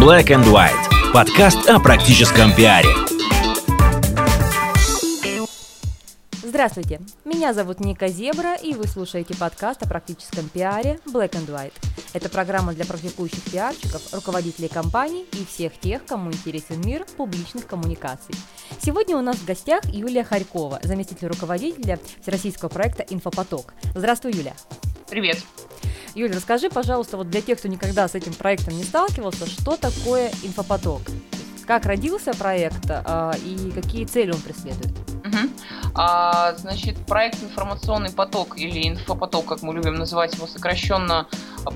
Black and White. Подкаст о практическом пиаре. Здравствуйте, меня зовут Ника Зебра, и вы слушаете подкаст о практическом пиаре Black and White. Это программа для практикующих пиарщиков, руководителей компаний и всех тех, кому интересен мир публичных коммуникаций. Сегодня у нас в гостях Юлия Харькова, заместитель руководителя всероссийского проекта «Инфопоток». Здравствуй, Юля. Привет. Юля, расскажи, пожалуйста, вот для тех, кто никогда с этим проектом не сталкивался, что такое инфопоток? Как родился проект а, и какие цели он преследует? Угу. А, значит, проект «Информационный поток» или «Инфопоток», как мы любим называть его сокращенно,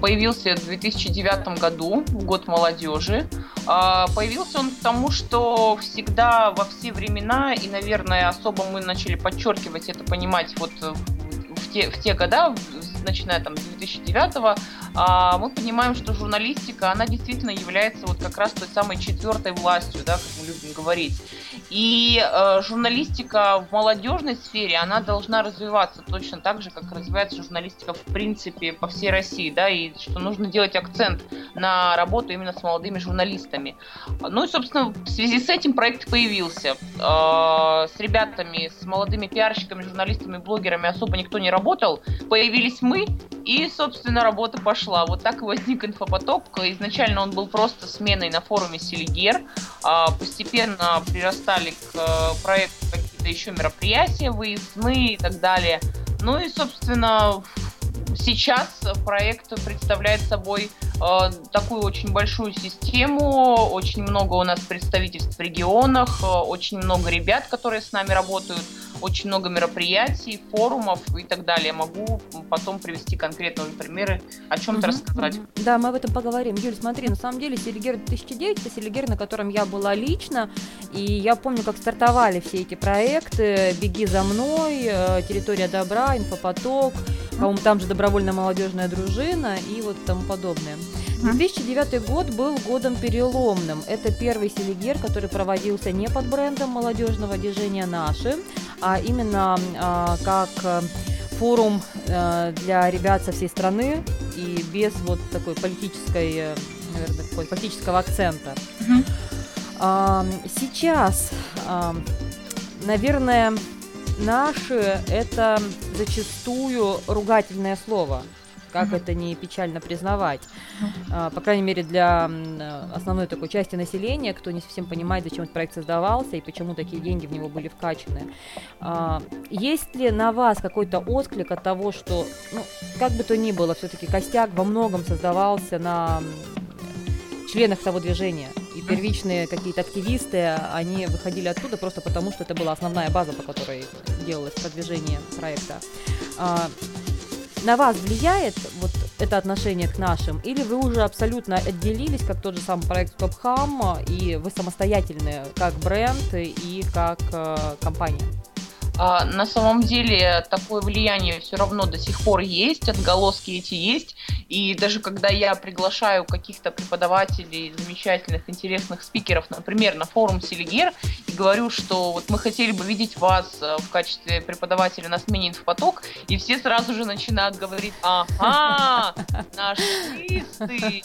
появился в 2009 году, в год молодежи. А, появился он потому, что всегда во все времена, и, наверное, особо мы начали подчеркивать это, понимать вот те, в те года, начиная там с 2009 а, мы понимаем, что журналистика, она действительно является вот как раз той самой четвертой властью, да, как мы любим говорить. И э, журналистика в молодежной сфере, она должна развиваться точно так же, как развивается журналистика в принципе по всей России, да, и что нужно делать акцент на работу именно с молодыми журналистами. Ну и, собственно, в связи с этим проект появился. Э, с ребятами, с молодыми пиарщиками, журналистами, блогерами особо никто не работал. Появились мы, и, собственно, работа пошла. Вот так и возник инфопоток. Изначально он был просто сменой на форуме Селигер. А, постепенно прирастали к э, проекту какие-то еще мероприятия, выездные и так далее. Ну и, собственно, сейчас проект представляет собой э, такую очень большую систему, очень много у нас представительств в регионах, э, очень много ребят, которые с нами работают, очень много мероприятий, форумов и так далее. Могу потом привести конкретные примеры, о чем-то угу, рассказать. Угу. Да, мы об этом поговорим. Юль, смотри, на самом деле Селигер 2009 это Селигер, на котором я была лично, и я помню, как стартовали все эти проекты «Беги за мной», э, «Территория добра», «Инфопоток», по-моему, там же добровольная молодежная дружина и вот тому подобное. 2009 год был годом переломным. Это первый селигер, который проводился не под брендом молодежного движения «Наши», а именно а, как э, форум а, для ребят со всей страны и без вот такой политической, э, наверное, такой политического акцента. А, сейчас, а, наверное, наши это зачастую ругательное слово как это не печально признавать. Mm-hmm. По крайней мере, для основной такой части населения, кто не совсем понимает, зачем этот проект создавался и почему такие деньги в него были вкачаны. А, есть ли на вас какой-то отклик от того, что, ну, как бы то ни было, все-таки костяк во многом создавался на членах того движения? И первичные какие-то активисты, они выходили оттуда просто потому, что это была основная база, по которой делалось продвижение проекта. На вас влияет вот это отношение к нашим, или вы уже абсолютно отделились, как тот же самый проект Стопхам, и вы самостоятельны как бренд и как э, компания? А, на самом деле такое влияние все равно до сих пор есть, отголоски эти есть. И даже когда я приглашаю каких-то преподавателей, замечательных, интересных спикеров, например, на форум Селигер, и говорю, что вот мы хотели бы видеть вас э, в качестве преподавателя на смене инфопоток, и все сразу же начинают говорить, ага, наши ты,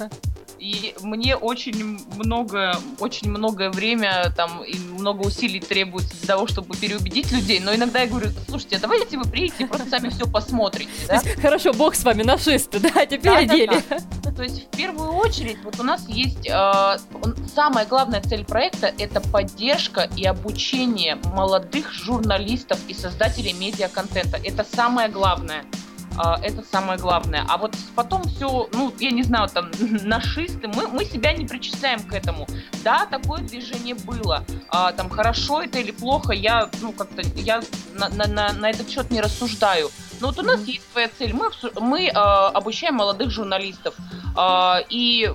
и мне очень много, очень многое время там и много усилий требуется для того, чтобы переубедить людей. Но иногда я говорю, слушайте, а давайте вы приедете, просто сами все посмотрите. Да? Хорошо, бог с вами, нашисты, да, теперь да, о деле. Да, да. То есть в первую очередь вот у нас есть э, самая главная цель проекта это поддержка и обучение молодых журналистов и создателей медиа-контента. Это самое главное. А, это самое главное. А вот потом все, ну, я не знаю, там, нашисты, мы, мы себя не причисляем к этому. Да, такое движение было. А, там, хорошо это или плохо, я, ну, как-то, я на, на, на, на этот счет не рассуждаю. Но вот у нас есть своя цель. Мы, мы а, обучаем молодых журналистов. А, и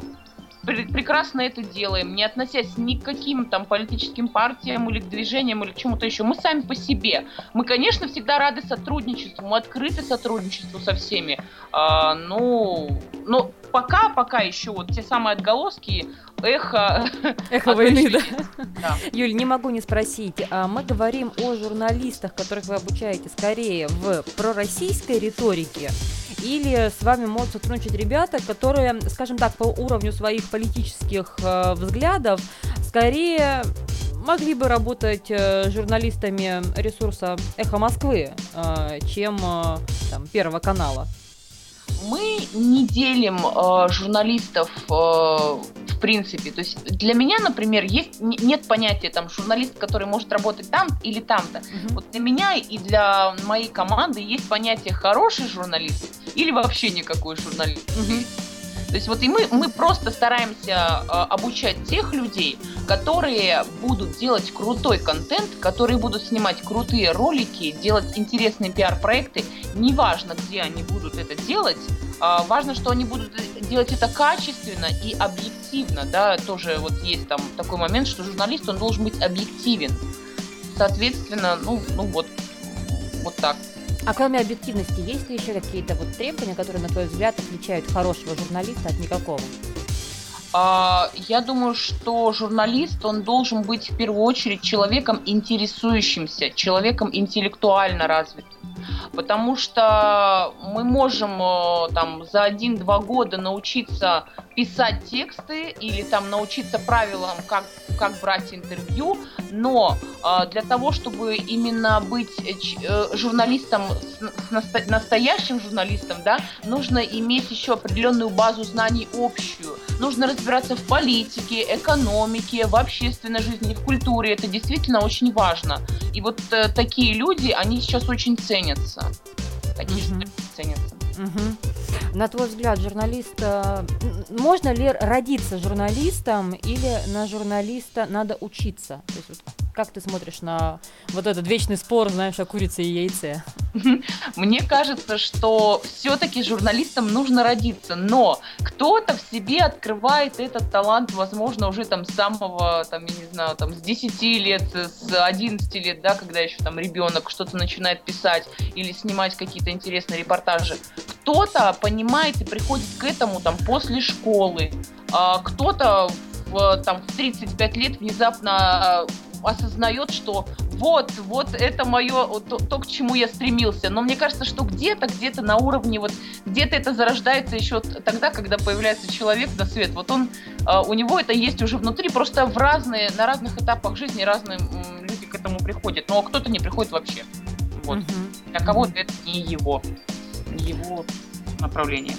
прекрасно это делаем, не относясь ни к каким там политическим партиям или к движениям или к чему-то еще. Мы сами по себе. Мы, конечно, всегда рады сотрудничеству, мы открыты сотрудничеству со всеми. А, ну, но пока, пока еще вот те самые отголоски, эхо... Эхо войны, да? да? Юль, не могу не спросить. А мы говорим о журналистах, которых вы обучаете скорее в пророссийской риторике или с вами могут сотрудничать ребята, которые, скажем так, по уровню своих политических э, взглядов скорее могли бы работать э, журналистами ресурса «Эхо Москвы», э, чем э, там, Первого канала? Мы не делим э, журналистов э, в принципе. То есть для меня, например, есть нет понятия там журналист, который может работать там или там-то. Угу. Вот для меня и для моей команды есть понятие хороший журналист или вообще никакой журналист. Угу. То есть вот и мы, мы просто стараемся э, обучать тех людей, которые будут делать крутой контент, которые будут снимать крутые ролики, делать интересные пиар-проекты. Неважно, где они будут это делать, э, важно, что они будут делать это качественно и объективно. Да? Тоже вот есть там такой момент, что журналист, он должен быть объективен. Соответственно, ну, ну вот, вот так. А кроме объективности, есть ли еще какие-то вот требования, которые, на твой взгляд, отличают хорошего журналиста от никакого? А, я думаю, что журналист, он должен быть в первую очередь человеком интересующимся, человеком интеллектуально развитым. Потому что мы можем э, там за один-два года научиться писать тексты или там научиться правилам, как, как брать интервью, но э, для того, чтобы именно быть э, журналистом, с, насто, настоящим журналистом, да, нужно иметь еще определенную базу знаний общую. Нужно разбираться в политике, экономике, в общественной жизни, в культуре. Это действительно очень важно. И вот э, такие люди, они сейчас очень ценятся. Такие mm-hmm. ценятся. Угу. На твой взгляд, журналист, э, можно ли родиться журналистом или на журналиста надо учиться? То есть, вот, как ты смотришь на вот этот вечный спор, знаешь, о курице и яйце? Мне кажется, что все-таки журналистам нужно родиться, но кто-то в себе открывает этот талант, возможно, уже там с самого, там, я не знаю, там с 10 лет, с 11 лет, да, когда еще там ребенок что-то начинает писать или снимать какие-то интересные репортажи. Кто-то понимает и приходит к этому там после школы, а кто-то в, там, в 35 лет внезапно осознает, что вот, вот это мое, то, то, к чему я стремился. Но мне кажется, что где-то, где-то на уровне, вот где-то это зарождается еще тогда, когда появляется человек на свет. Вот он, а, у него это есть уже внутри, просто в разные, на разных этапах жизни разные люди к этому приходят. Но кто-то не приходит вообще. Вот. Для кого-то это не его, его направление.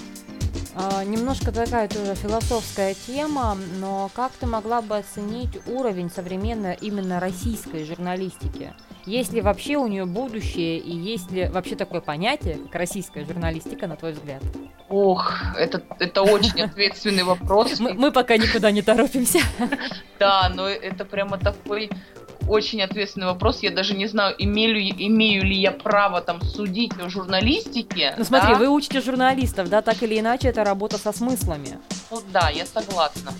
А, немножко такая тоже философская тема, но как ты могла бы оценить уровень современной именно российской журналистики? Есть ли вообще у нее будущее и есть ли вообще такое понятие, как российская журналистика, на твой взгляд? Ох, это, это очень ответственный вопрос. Мы, мы пока никуда не торопимся. Да, но это прямо такой очень ответственный вопрос. Я даже не знаю, имею, имею ли я право там судить о журналистике. Ну смотри, да? вы учите журналистов, да, так или иначе, это работа со смыслами. Ну да, я согласна.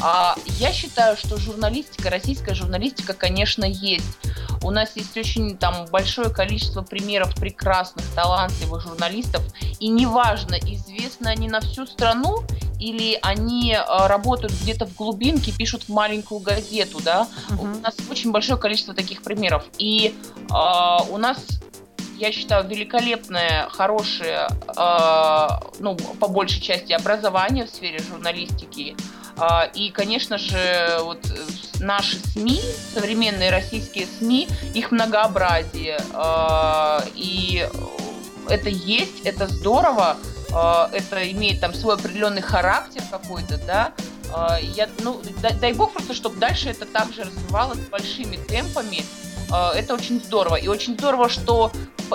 А, я считаю, что журналистика, российская журналистика, конечно, есть. У нас есть очень там большое количество примеров прекрасных, талантливых журналистов, и неважно, известны они на всю страну или они э, работают где-то в глубинке, пишут в маленькую газету, да. Uh-huh. У нас очень большое количество таких примеров, и э, у нас я считаю, великолепное, хорошее, э, ну, по большей части, образование в сфере журналистики. Э, и, конечно же, вот наши СМИ, современные российские СМИ, их многообразие. Э, и это есть, это здорово, э, это имеет там свой определенный характер какой-то, да. Э, я, ну, дай бог просто, чтобы дальше это также развивалось большими темпами. Э, это очень здорово. И очень здорово, что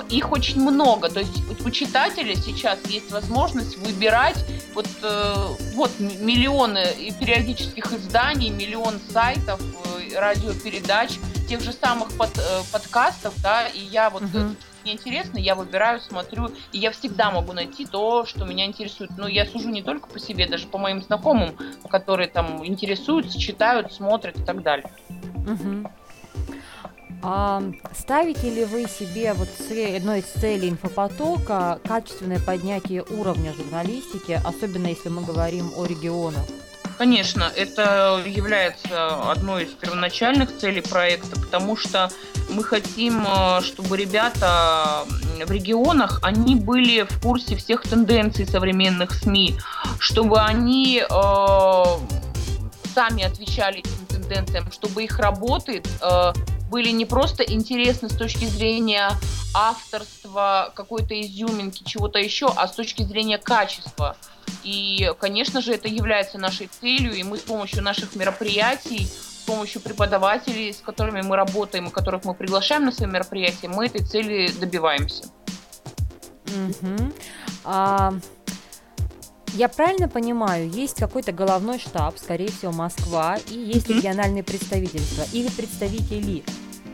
их очень много. То есть у читателя сейчас есть возможность выбирать вот, э, вот миллионы периодических изданий, миллион сайтов, э, радиопередач, тех же самых под, подкастов, да, и я вот uh-huh. мне интересно, я выбираю, смотрю, и я всегда могу найти то, что меня интересует. Но я сужу не только по себе, даже по моим знакомым, которые там интересуются, читают, смотрят и так далее. Uh-huh. А ставите ли вы себе вот одной из целей инфопотока качественное поднятие уровня журналистики, особенно если мы говорим о регионах? Конечно, это является одной из первоначальных целей проекта, потому что мы хотим, э, чтобы ребята в регионах, они были в курсе всех тенденций современных СМИ, чтобы они э, сами отвечали этим тенденциям, чтобы их работы э, были не просто интересны с точки зрения авторства, какой-то изюминки, чего-то еще, а с точки зрения качества. И, конечно же, это является нашей целью, и мы с помощью наших мероприятий, с помощью преподавателей, с которыми мы работаем и которых мы приглашаем на свои мероприятия, мы этой цели добиваемся. Угу. А, я правильно понимаю, есть какой-то головной штаб, скорее всего, Москва, и есть региональные представительства или представители.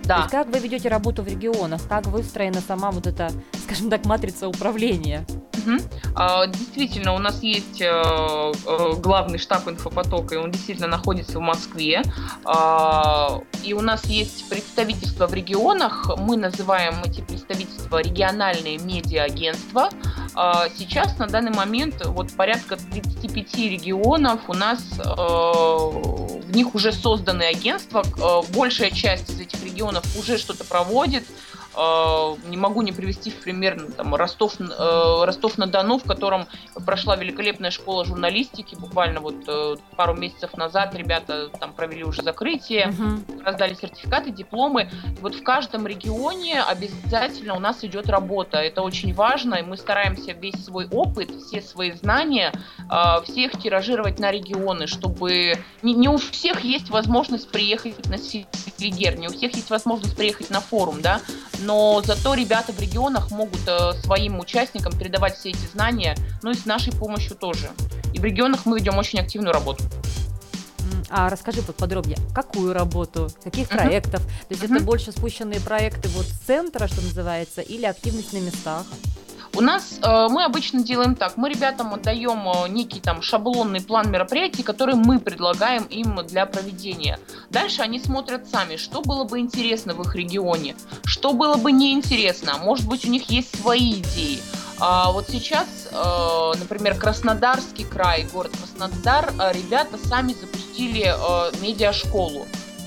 Да. То есть как вы ведете работу в регионах, как выстроена сама вот эта, скажем так, матрица управления? Угу. Действительно, у нас есть э, э, главный штаб инфопотока, и он действительно находится в Москве. А, и у нас есть представительства в регионах. Мы называем эти представительства региональные медиа-агентства. А, сейчас, на данный момент, вот порядка 35 регионов у нас э, в них уже созданы агентства. Большая часть из этих регионов уже что-то проводит. Э, не могу не привести в пример ну, там, Ростов, э, Ростов-на-Дону, в котором прошла великолепная школа журналистики. Буквально вот э, пару месяцев назад ребята там провели уже закрытие, uh-huh. раздали сертификаты, дипломы. вот в каждом регионе обязательно у нас идет работа. Это очень важно, и мы стараемся весь свой опыт, все свои знания, всех тиражировать на регионы, чтобы не, не у всех есть возможность приехать на Селигер, не у всех есть возможность приехать на форум, да, но зато ребята в регионах могут э, своим участникам передавать все эти знания, ну и с нашей помощью тоже. И в регионах мы ведем очень активную работу. А расскажи подробнее, какую работу, каких uh-huh. проектов? То есть uh-huh. это больше спущенные проекты вот с центра, что называется, или активность на местах? У нас э, мы обычно делаем так. Мы ребятам отдаем э, некий там шаблонный план мероприятий, который мы предлагаем им для проведения. Дальше они смотрят сами, что было бы интересно в их регионе, что было бы неинтересно. Может быть, у них есть свои идеи. А вот сейчас, э, например, Краснодарский край, город Краснодар, ребята сами запустили медиашколу.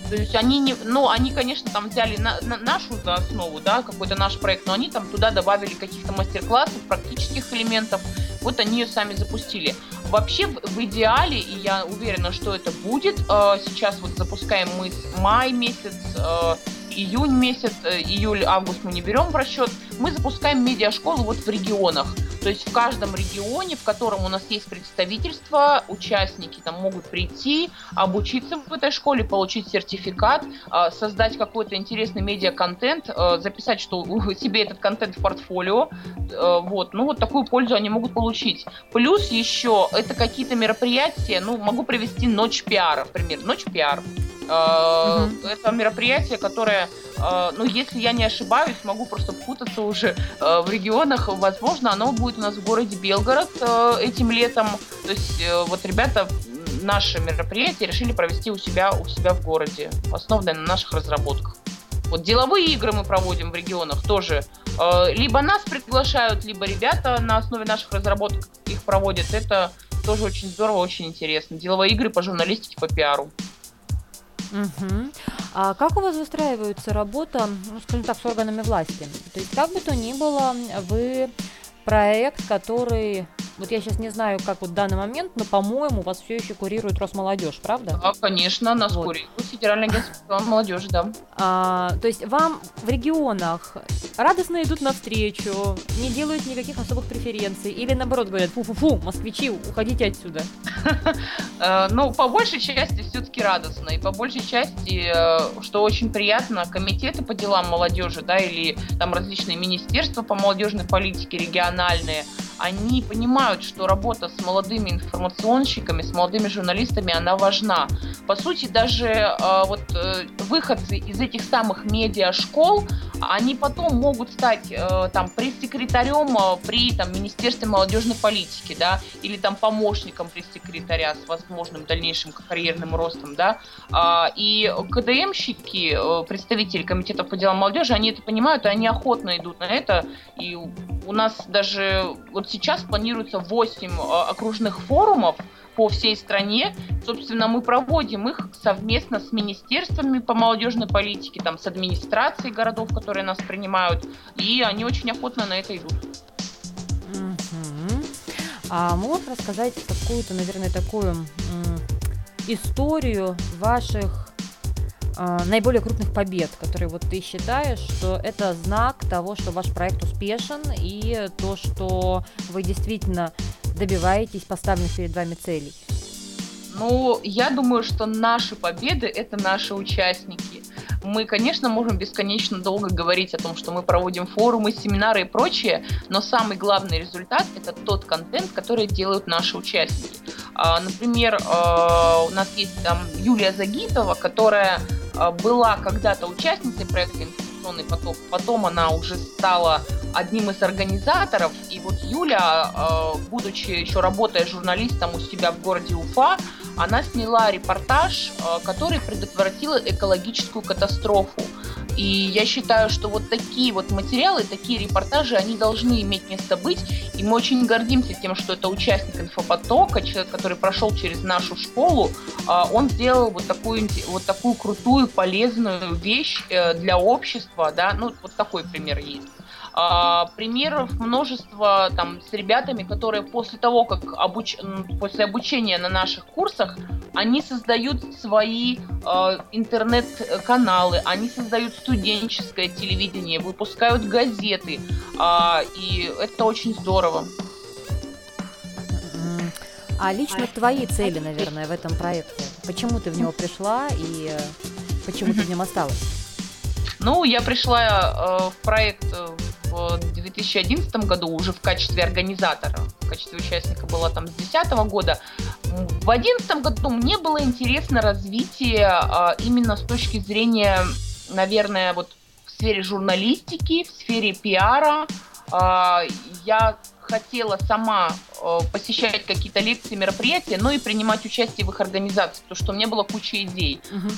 То есть они не, ну, они, конечно, там взяли на, на нашу за основу, да, какой-то наш проект, но они там туда добавили каких-то мастер-классов, практических элементов. Вот они ее сами запустили. Вообще, в, в идеале, и я уверена, что это будет, э, сейчас вот запускаем мы май месяц, э, июнь месяц, э, июль, август мы не берем в расчет, мы запускаем медиашколу вот в регионах. То есть в каждом регионе, в котором у нас есть представительство, участники там могут прийти, обучиться в этой школе, получить сертификат, а, создать какой-то интересный медиа-контент, а, записать, что себе этот контент в портфолио. А, вот, ну вот такую пользу они могут получить. Плюс еще это какие-то мероприятия, ну могу привести ночь пиара, например, ночь пиар. Угу. Это мероприятие, которое, ну, если я не ошибаюсь, могу просто путаться уже э, в регионах, возможно, оно будет у нас в городе Белгород этим летом. То есть вот ребята наше мероприятие решили провести у себя, у себя в городе, основанное на наших разработках. Вот деловые игры мы проводим в регионах тоже. Либо нас приглашают, либо ребята на основе наших разработок их проводят. Это тоже очень здорово, очень интересно. Деловые игры по журналистике, по пиару. Угу. А как у вас выстраивается работа, ну, скажем так, с органами власти? То есть, как бы то ни было, вы проект, который вот я сейчас не знаю, как вот в данный момент, но, по-моему, вас все еще курирует Росмолодежь, правда? Да, конечно, нас вот. курирует Федеральное агентство молодежи, да. А, то есть вам в регионах радостно идут навстречу, не делают никаких особых преференций, или наоборот говорят, фу-фу-фу, москвичи, уходите отсюда? Э, ну, по большей части все-таки радостно, и по большей части, э, что очень приятно, комитеты по делам молодежи, да, или там различные министерства по молодежной политике региональные, профессиональные – они понимают, что работа с молодыми информационщиками, с молодыми журналистами, она важна. По сути, даже э, вот э, выходцы из этих самых медиашкол, они потом могут стать э, там пресс-секретарем э, при там, Министерстве молодежной политики, да, или там помощником пресс-секретаря с возможным дальнейшим карьерным ростом, да. А, и КДМщики, э, представители комитетов по делам молодежи, они это понимают, и они охотно идут на это. И у нас даже вот сейчас планируется 8 э, окружных форумов, по всей стране. Собственно, мы проводим их совместно с министерствами по молодежной политике, там, с администрацией городов, которые нас принимают, и они очень охотно на это идут. А можешь рассказать какую-то, наверное, такую историю ваших э, наиболее крупных побед, которые вот ты считаешь, что это знак того, что ваш проект успешен и то, что вы действительно добиваетесь поставленных перед вами целей? Ну, я думаю, что наши победы – это наши участники. Мы, конечно, можем бесконечно долго говорить о том, что мы проводим форумы, семинары и прочее, но самый главный результат – это тот контент, который делают наши участники. А, например, а, у нас есть там Юлия Загитова, которая была когда-то участницей проекта «Информационный поток», потом она уже стала одним из организаторов, и вот Юля, будучи еще работая журналистом у себя в городе Уфа, она сняла репортаж, который предотвратил экологическую катастрофу. И я считаю, что вот такие вот материалы, такие репортажи, они должны иметь место быть. И мы очень гордимся тем, что это участник инфопотока, человек, который прошел через нашу школу. А, он сделал вот такую, вот такую крутую, полезную вещь э, для общества. Да? Ну, вот такой пример есть. А, примеров множество там с ребятами, которые после того, как обуч... после обучения на наших курсах, они создают свои э, интернет-каналы, они создают студенческое телевидение, выпускают газеты, э, и это очень здорово. А лично твои цели, наверное, в этом проекте? Почему ты в него пришла и э, почему ты в нем осталась? Ну, я пришла э, в проект э, в 2011 году уже в качестве организатора, в качестве участника была там с 2010 года. В 2011 году мне было интересно развитие а, именно с точки зрения, наверное, вот в сфере журналистики, в сфере пиара. А, я хотела сама э, посещать какие-то лекции, мероприятия, но и принимать участие в их организации, потому что у меня была куча идей. Угу.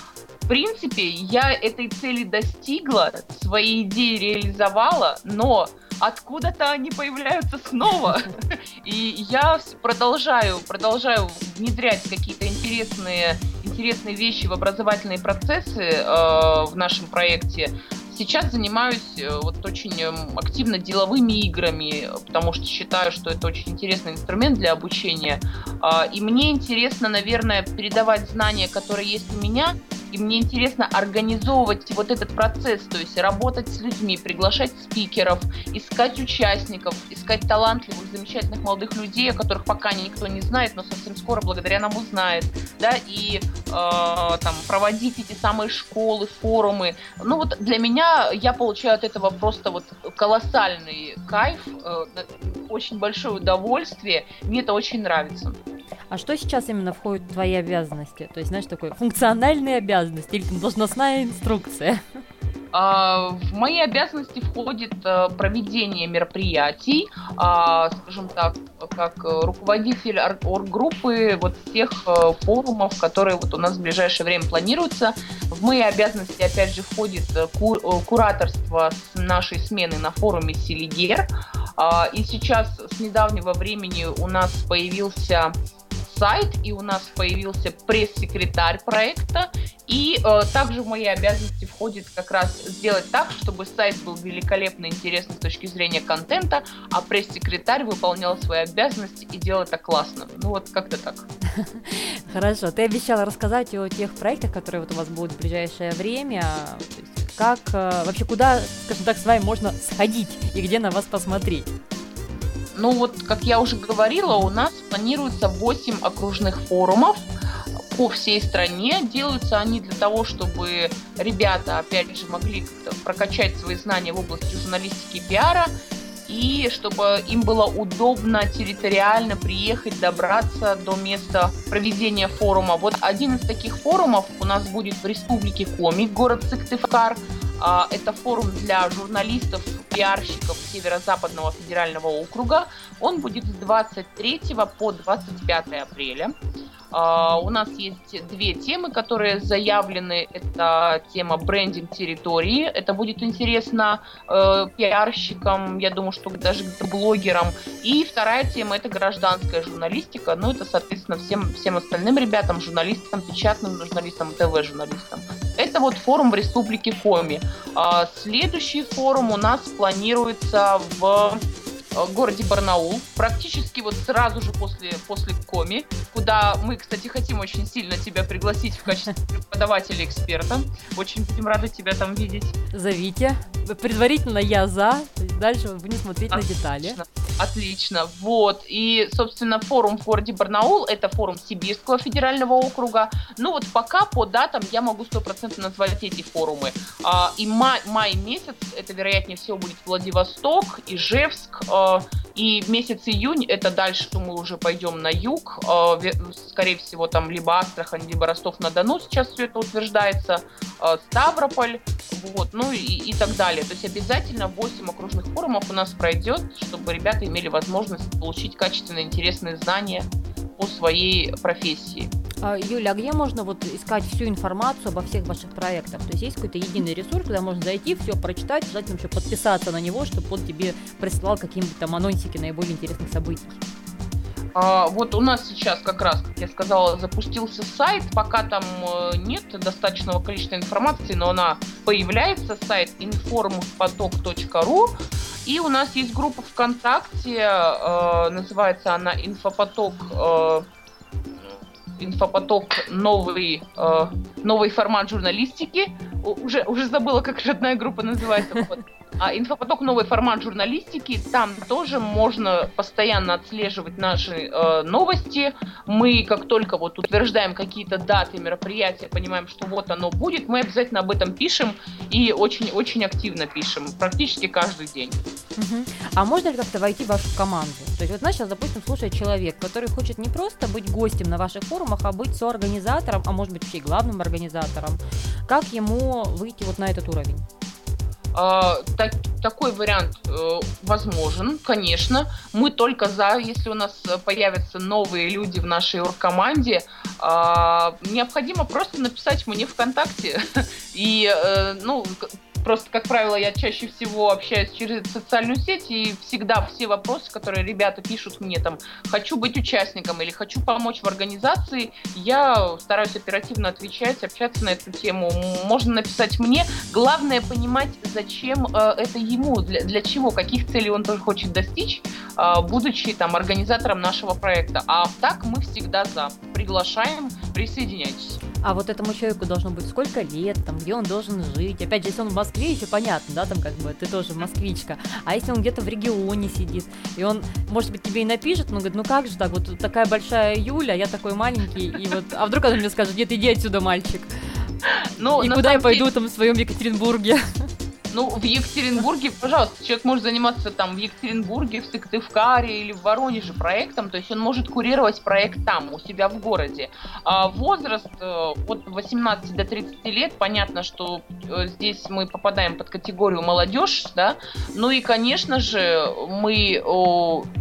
В принципе, я этой цели достигла, свои идеи реализовала, но откуда-то они появляются снова. И я продолжаю, продолжаю внедрять какие-то интересные, интересные вещи в образовательные процессы э, в нашем проекте. Сейчас занимаюсь э, вот очень эм, активно деловыми играми, потому что считаю, что это очень интересный инструмент для обучения. А, и мне интересно, наверное, передавать знания, которые есть у меня, и мне интересно организовывать вот этот процесс, то есть работать с людьми, приглашать спикеров, искать участников, искать талантливых, замечательных молодых людей, о которых пока никто не знает, но совсем скоро благодаря нам узнает, да, и э, там проводить эти самые школы, форумы. Ну вот для меня я получаю от этого просто вот колоссальный кайф, э, очень большое удовольствие, мне это очень нравится. А что сейчас именно входит в твои обязанности? То есть, знаешь, такой функциональные обязанности или там должностная инструкция? А, в мои обязанности входит э, проведение мероприятий, а, скажем так, как руководитель оргруппы вот тех э, форумов, которые вот у нас в ближайшее время планируются. В мои обязанности, опять же, входит э, кураторство нашей смены на форуме Селигер. А, и сейчас с недавнего времени у нас появился сайт, и у нас появился пресс-секретарь проекта. И э, также в мои обязанности входит как раз сделать так, чтобы сайт был великолепно интересный с точки зрения контента, а пресс-секретарь выполнял свои обязанности и делал это классно. Ну вот как-то так. Хорошо. Ты обещала рассказать о тех проектах, которые вот у вас будут в ближайшее время. Как э, вообще куда, скажем так, с вами можно сходить и где на вас посмотреть? Ну вот, как я уже говорила, у нас планируется 8 окружных форумов по всей стране. Делаются они для того, чтобы ребята, опять же, могли прокачать свои знания в области журналистики и пиара, и чтобы им было удобно территориально приехать, добраться до места проведения форума. Вот один из таких форумов у нас будет в Республике Коми, город Сыктывкар. А, это форум для журналистов, пиарщиков Северо-Западного федерального округа. Он будет с 23 по 25 апреля. А, у нас есть две темы, которые заявлены. Это тема брендинг территории. Это будет интересно э, пиарщикам, я думаю, что даже блогерам. И вторая тема это гражданская журналистика. Ну, это, соответственно, всем, всем остальным ребятам, журналистам, печатным журналистам, ТВ-журналистам. Это вот форум в Республике Коми. А, следующий форум у нас планируется в Э, городе Барнаул, практически вот сразу же после, после Коми, куда мы, кстати, хотим очень сильно тебя пригласить в качестве преподавателя-эксперта. Очень будем рады тебя там видеть. Зовите. Предварительно я за, дальше будем смотреть Отлично. на детали. Отлично. Вот. И, собственно, форум в городе Барнаул, это форум Сибирского федерального округа. Ну вот пока по датам я могу стопроцентно назвать эти форумы. А, и май, май месяц, это вероятнее всего будет Владивосток, Ижевск, а, и месяц июнь, это дальше мы уже пойдем на юг, а, скорее всего там либо Астрахань, либо Ростов-на-Дону, сейчас все это утверждается, а, Ставрополь, вот, ну и, и так далее. То есть обязательно 8 окружных форумов у нас пройдет, чтобы ребята имели возможность получить качественные, интересные знания по своей профессии. А, Юля, а где можно вот искать всю информацию обо всех ваших проектах? То есть есть какой-то единый ресурс, куда можно зайти, все прочитать, желательно еще подписаться на него, чтобы он тебе присылал какие-нибудь там анонсики наиболее интересных событий. А, вот у нас сейчас как раз, как я сказала, запустился сайт, пока там э, нет достаточного количества информации, но она появляется, сайт informpotок.ru, и у нас есть группа ВКонтакте, э, называется она «Инфопоток э, инфопоток новый, э, новый формат журналистики. Уже, уже забыла, как родная группа называется. А инфопоток новый формат журналистики. Там тоже можно постоянно отслеживать наши э, новости. Мы, как только вот утверждаем какие-то даты мероприятия, понимаем, что вот оно будет, мы обязательно об этом пишем и очень-очень активно пишем. Практически каждый день. Угу. А можно ли как-то войти в вашу команду? То есть вот нас сейчас, допустим, слушает человек, который хочет не просто быть гостем на ваших форумах, а быть соорганизатором, а может быть вообще главным организатором. Как ему выйти вот на этот уровень? Uh, так, такой вариант uh, возможен, конечно. Мы только за, если у нас появятся новые люди в нашей оргкоманде. Uh, необходимо просто написать мне ВКонтакте. И, э, ну, Просто, как правило, я чаще всего общаюсь через социальную сеть, и всегда все вопросы, которые ребята пишут мне, там, хочу быть участником или хочу помочь в организации, я стараюсь оперативно отвечать, общаться на эту тему. Можно написать мне. Главное понимать, зачем э, это ему, для, для чего, каких целей он тоже хочет достичь, э, будучи там организатором нашего проекта. А так мы всегда за. Приглашаем, присоединяйтесь а вот этому человеку должно быть сколько лет, там, где он должен жить. Опять же, если он в Москве, еще понятно, да, там как бы ты тоже москвичка. А если он где-то в регионе сидит, и он, может быть, тебе и напишет, но говорит, ну как же так, вот такая большая Юля, я такой маленький, и вот, а вдруг он мне скажет, нет, иди отсюда, мальчик. Ну, и куда я пойду там в своем Екатеринбурге? Ну, в Екатеринбурге, пожалуйста, человек может заниматься там в Екатеринбурге, в Сыктывкаре или в Воронеже проектом, то есть он может курировать проект там, у себя в городе. А возраст э, от 18 до 30 лет, понятно, что э, здесь мы попадаем под категорию молодежь, да, ну и, конечно же, мы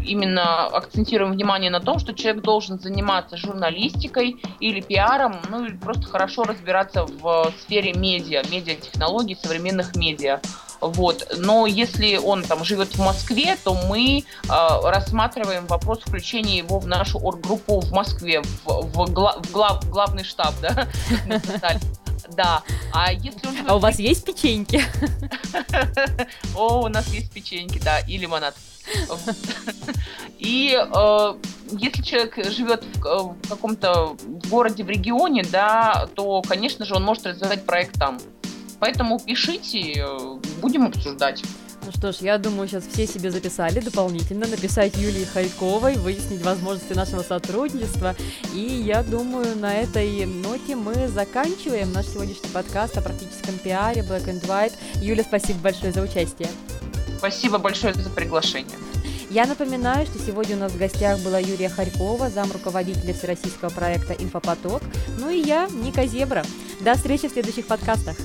именно акцентируем внимание на том, что человек должен заниматься журналистикой или пиаром, ну или просто хорошо разбираться в сфере медиа, медиатехнологий, современных медиа. Вот. Но если он там живет в Москве, то мы э, рассматриваем вопрос включения его в нашу орггруппу в Москве, в, в, гла, в, глав, главный штаб, да? Да. А если он А у вас есть печеньки? О, у нас есть печеньки, да, и лимонад. И э, если человек живет в, э, в каком-то городе, в регионе, да, то, конечно же, он может развивать проект там. Поэтому пишите, э, будем обсуждать. Ну что ж, я думаю, сейчас все себе записали дополнительно, написать Юлии Харьковой, выяснить возможности нашего сотрудничества. И я думаю, на этой ноте мы заканчиваем наш сегодняшний подкаст о практическом пиаре Black and White. Юля, спасибо большое за участие. Спасибо большое за приглашение. Я напоминаю, что сегодня у нас в гостях была Юлия Харькова, зам руководителя всероссийского проекта «Инфопоток», ну и я, Ника Зебра. До встречи в следующих подкастах.